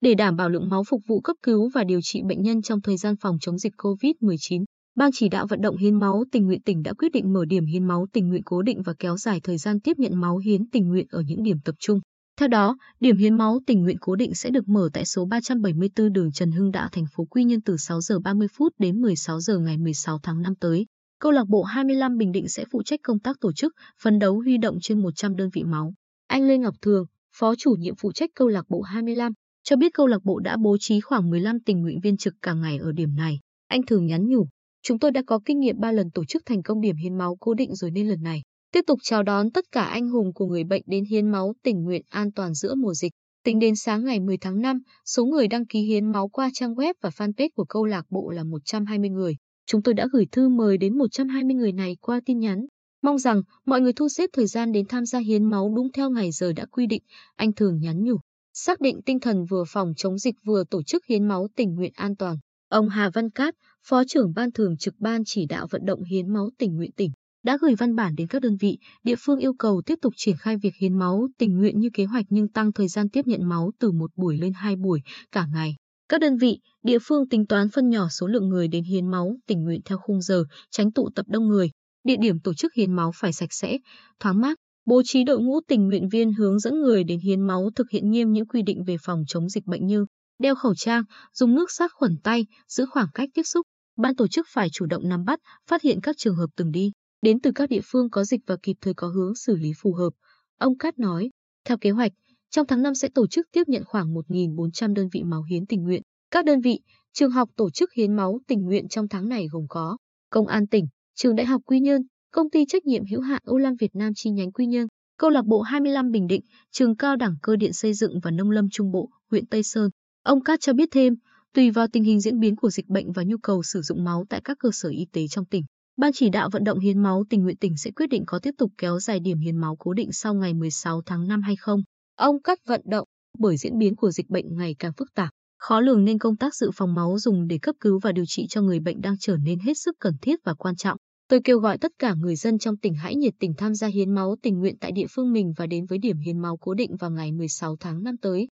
để đảm bảo lượng máu phục vụ cấp cứu và điều trị bệnh nhân trong thời gian phòng chống dịch COVID-19. Ban chỉ đạo vận động hiến máu tình nguyện tỉnh đã quyết định mở điểm hiến máu tình nguyện cố định và kéo dài thời gian tiếp nhận máu hiến tình nguyện ở những điểm tập trung. Theo đó, điểm hiến máu tình nguyện cố định sẽ được mở tại số 374 đường Trần Hưng Đạo, thành phố Quy Nhơn từ 6 giờ 30 phút đến 16 giờ ngày 16 tháng 5 tới. Câu lạc bộ 25 Bình Định sẽ phụ trách công tác tổ chức, phấn đấu huy động trên 100 đơn vị máu. Anh Lê Ngọc Thường, phó chủ nhiệm phụ trách câu lạc bộ 25, cho biết câu lạc bộ đã bố trí khoảng 15 tình nguyện viên trực cả ngày ở điểm này. Anh Thường nhắn nhủ, chúng tôi đã có kinh nghiệm 3 lần tổ chức thành công điểm hiến máu cố định rồi nên lần này tiếp tục chào đón tất cả anh hùng của người bệnh đến hiến máu tình nguyện an toàn giữa mùa dịch. Tính đến sáng ngày 10 tháng 5, số người đăng ký hiến máu qua trang web và fanpage của câu lạc bộ là 120 người. Chúng tôi đã gửi thư mời đến 120 người này qua tin nhắn. Mong rằng mọi người thu xếp thời gian đến tham gia hiến máu đúng theo ngày giờ đã quy định, anh thường nhắn nhủ. Xác định tinh thần vừa phòng chống dịch vừa tổ chức hiến máu tình nguyện an toàn. Ông Hà Văn Cát, Phó trưởng Ban Thường trực Ban chỉ đạo vận động hiến máu tình nguyện tỉnh, đã gửi văn bản đến các đơn vị, địa phương yêu cầu tiếp tục triển khai việc hiến máu tình nguyện như kế hoạch nhưng tăng thời gian tiếp nhận máu từ một buổi lên hai buổi cả ngày. Các đơn vị, địa phương tính toán phân nhỏ số lượng người đến hiến máu tình nguyện theo khung giờ, tránh tụ tập đông người. Địa điểm tổ chức hiến máu phải sạch sẽ, thoáng mát, bố trí đội ngũ tình nguyện viên hướng dẫn người đến hiến máu thực hiện nghiêm những quy định về phòng chống dịch bệnh như đeo khẩu trang, dùng nước sát khuẩn tay, giữ khoảng cách tiếp xúc. Ban tổ chức phải chủ động nắm bắt, phát hiện các trường hợp từng đi, đến từ các địa phương có dịch và kịp thời có hướng xử lý phù hợp. Ông Cát nói, theo kế hoạch, trong tháng 5 sẽ tổ chức tiếp nhận khoảng 1.400 đơn vị máu hiến tình nguyện. Các đơn vị, trường học tổ chức hiến máu tình nguyện trong tháng này gồm có Công an tỉnh, Trường Đại học Quy Nhơn, Công ty trách nhiệm hữu hạn Âu Lam Việt Nam chi nhánh Quy Nhơn, Câu lạc bộ 25 Bình Định, Trường Cao đẳng Cơ điện Xây dựng và Nông lâm Trung Bộ, huyện Tây Sơn. Ông Cát cho biết thêm, tùy vào tình hình diễn biến của dịch bệnh và nhu cầu sử dụng máu tại các cơ sở y tế trong tỉnh, Ban chỉ đạo vận động hiến máu tình nguyện tỉnh sẽ quyết định có tiếp tục kéo dài điểm hiến máu cố định sau ngày 16 tháng 5 hay không. Ông Cát vận động, bởi diễn biến của dịch bệnh ngày càng phức tạp, khó lường nên công tác dự phòng máu dùng để cấp cứu và điều trị cho người bệnh đang trở nên hết sức cần thiết và quan trọng. Tôi kêu gọi tất cả người dân trong tỉnh hãy nhiệt tình tham gia hiến máu tình nguyện tại địa phương mình và đến với điểm hiến máu cố định vào ngày 16 tháng 5 tới.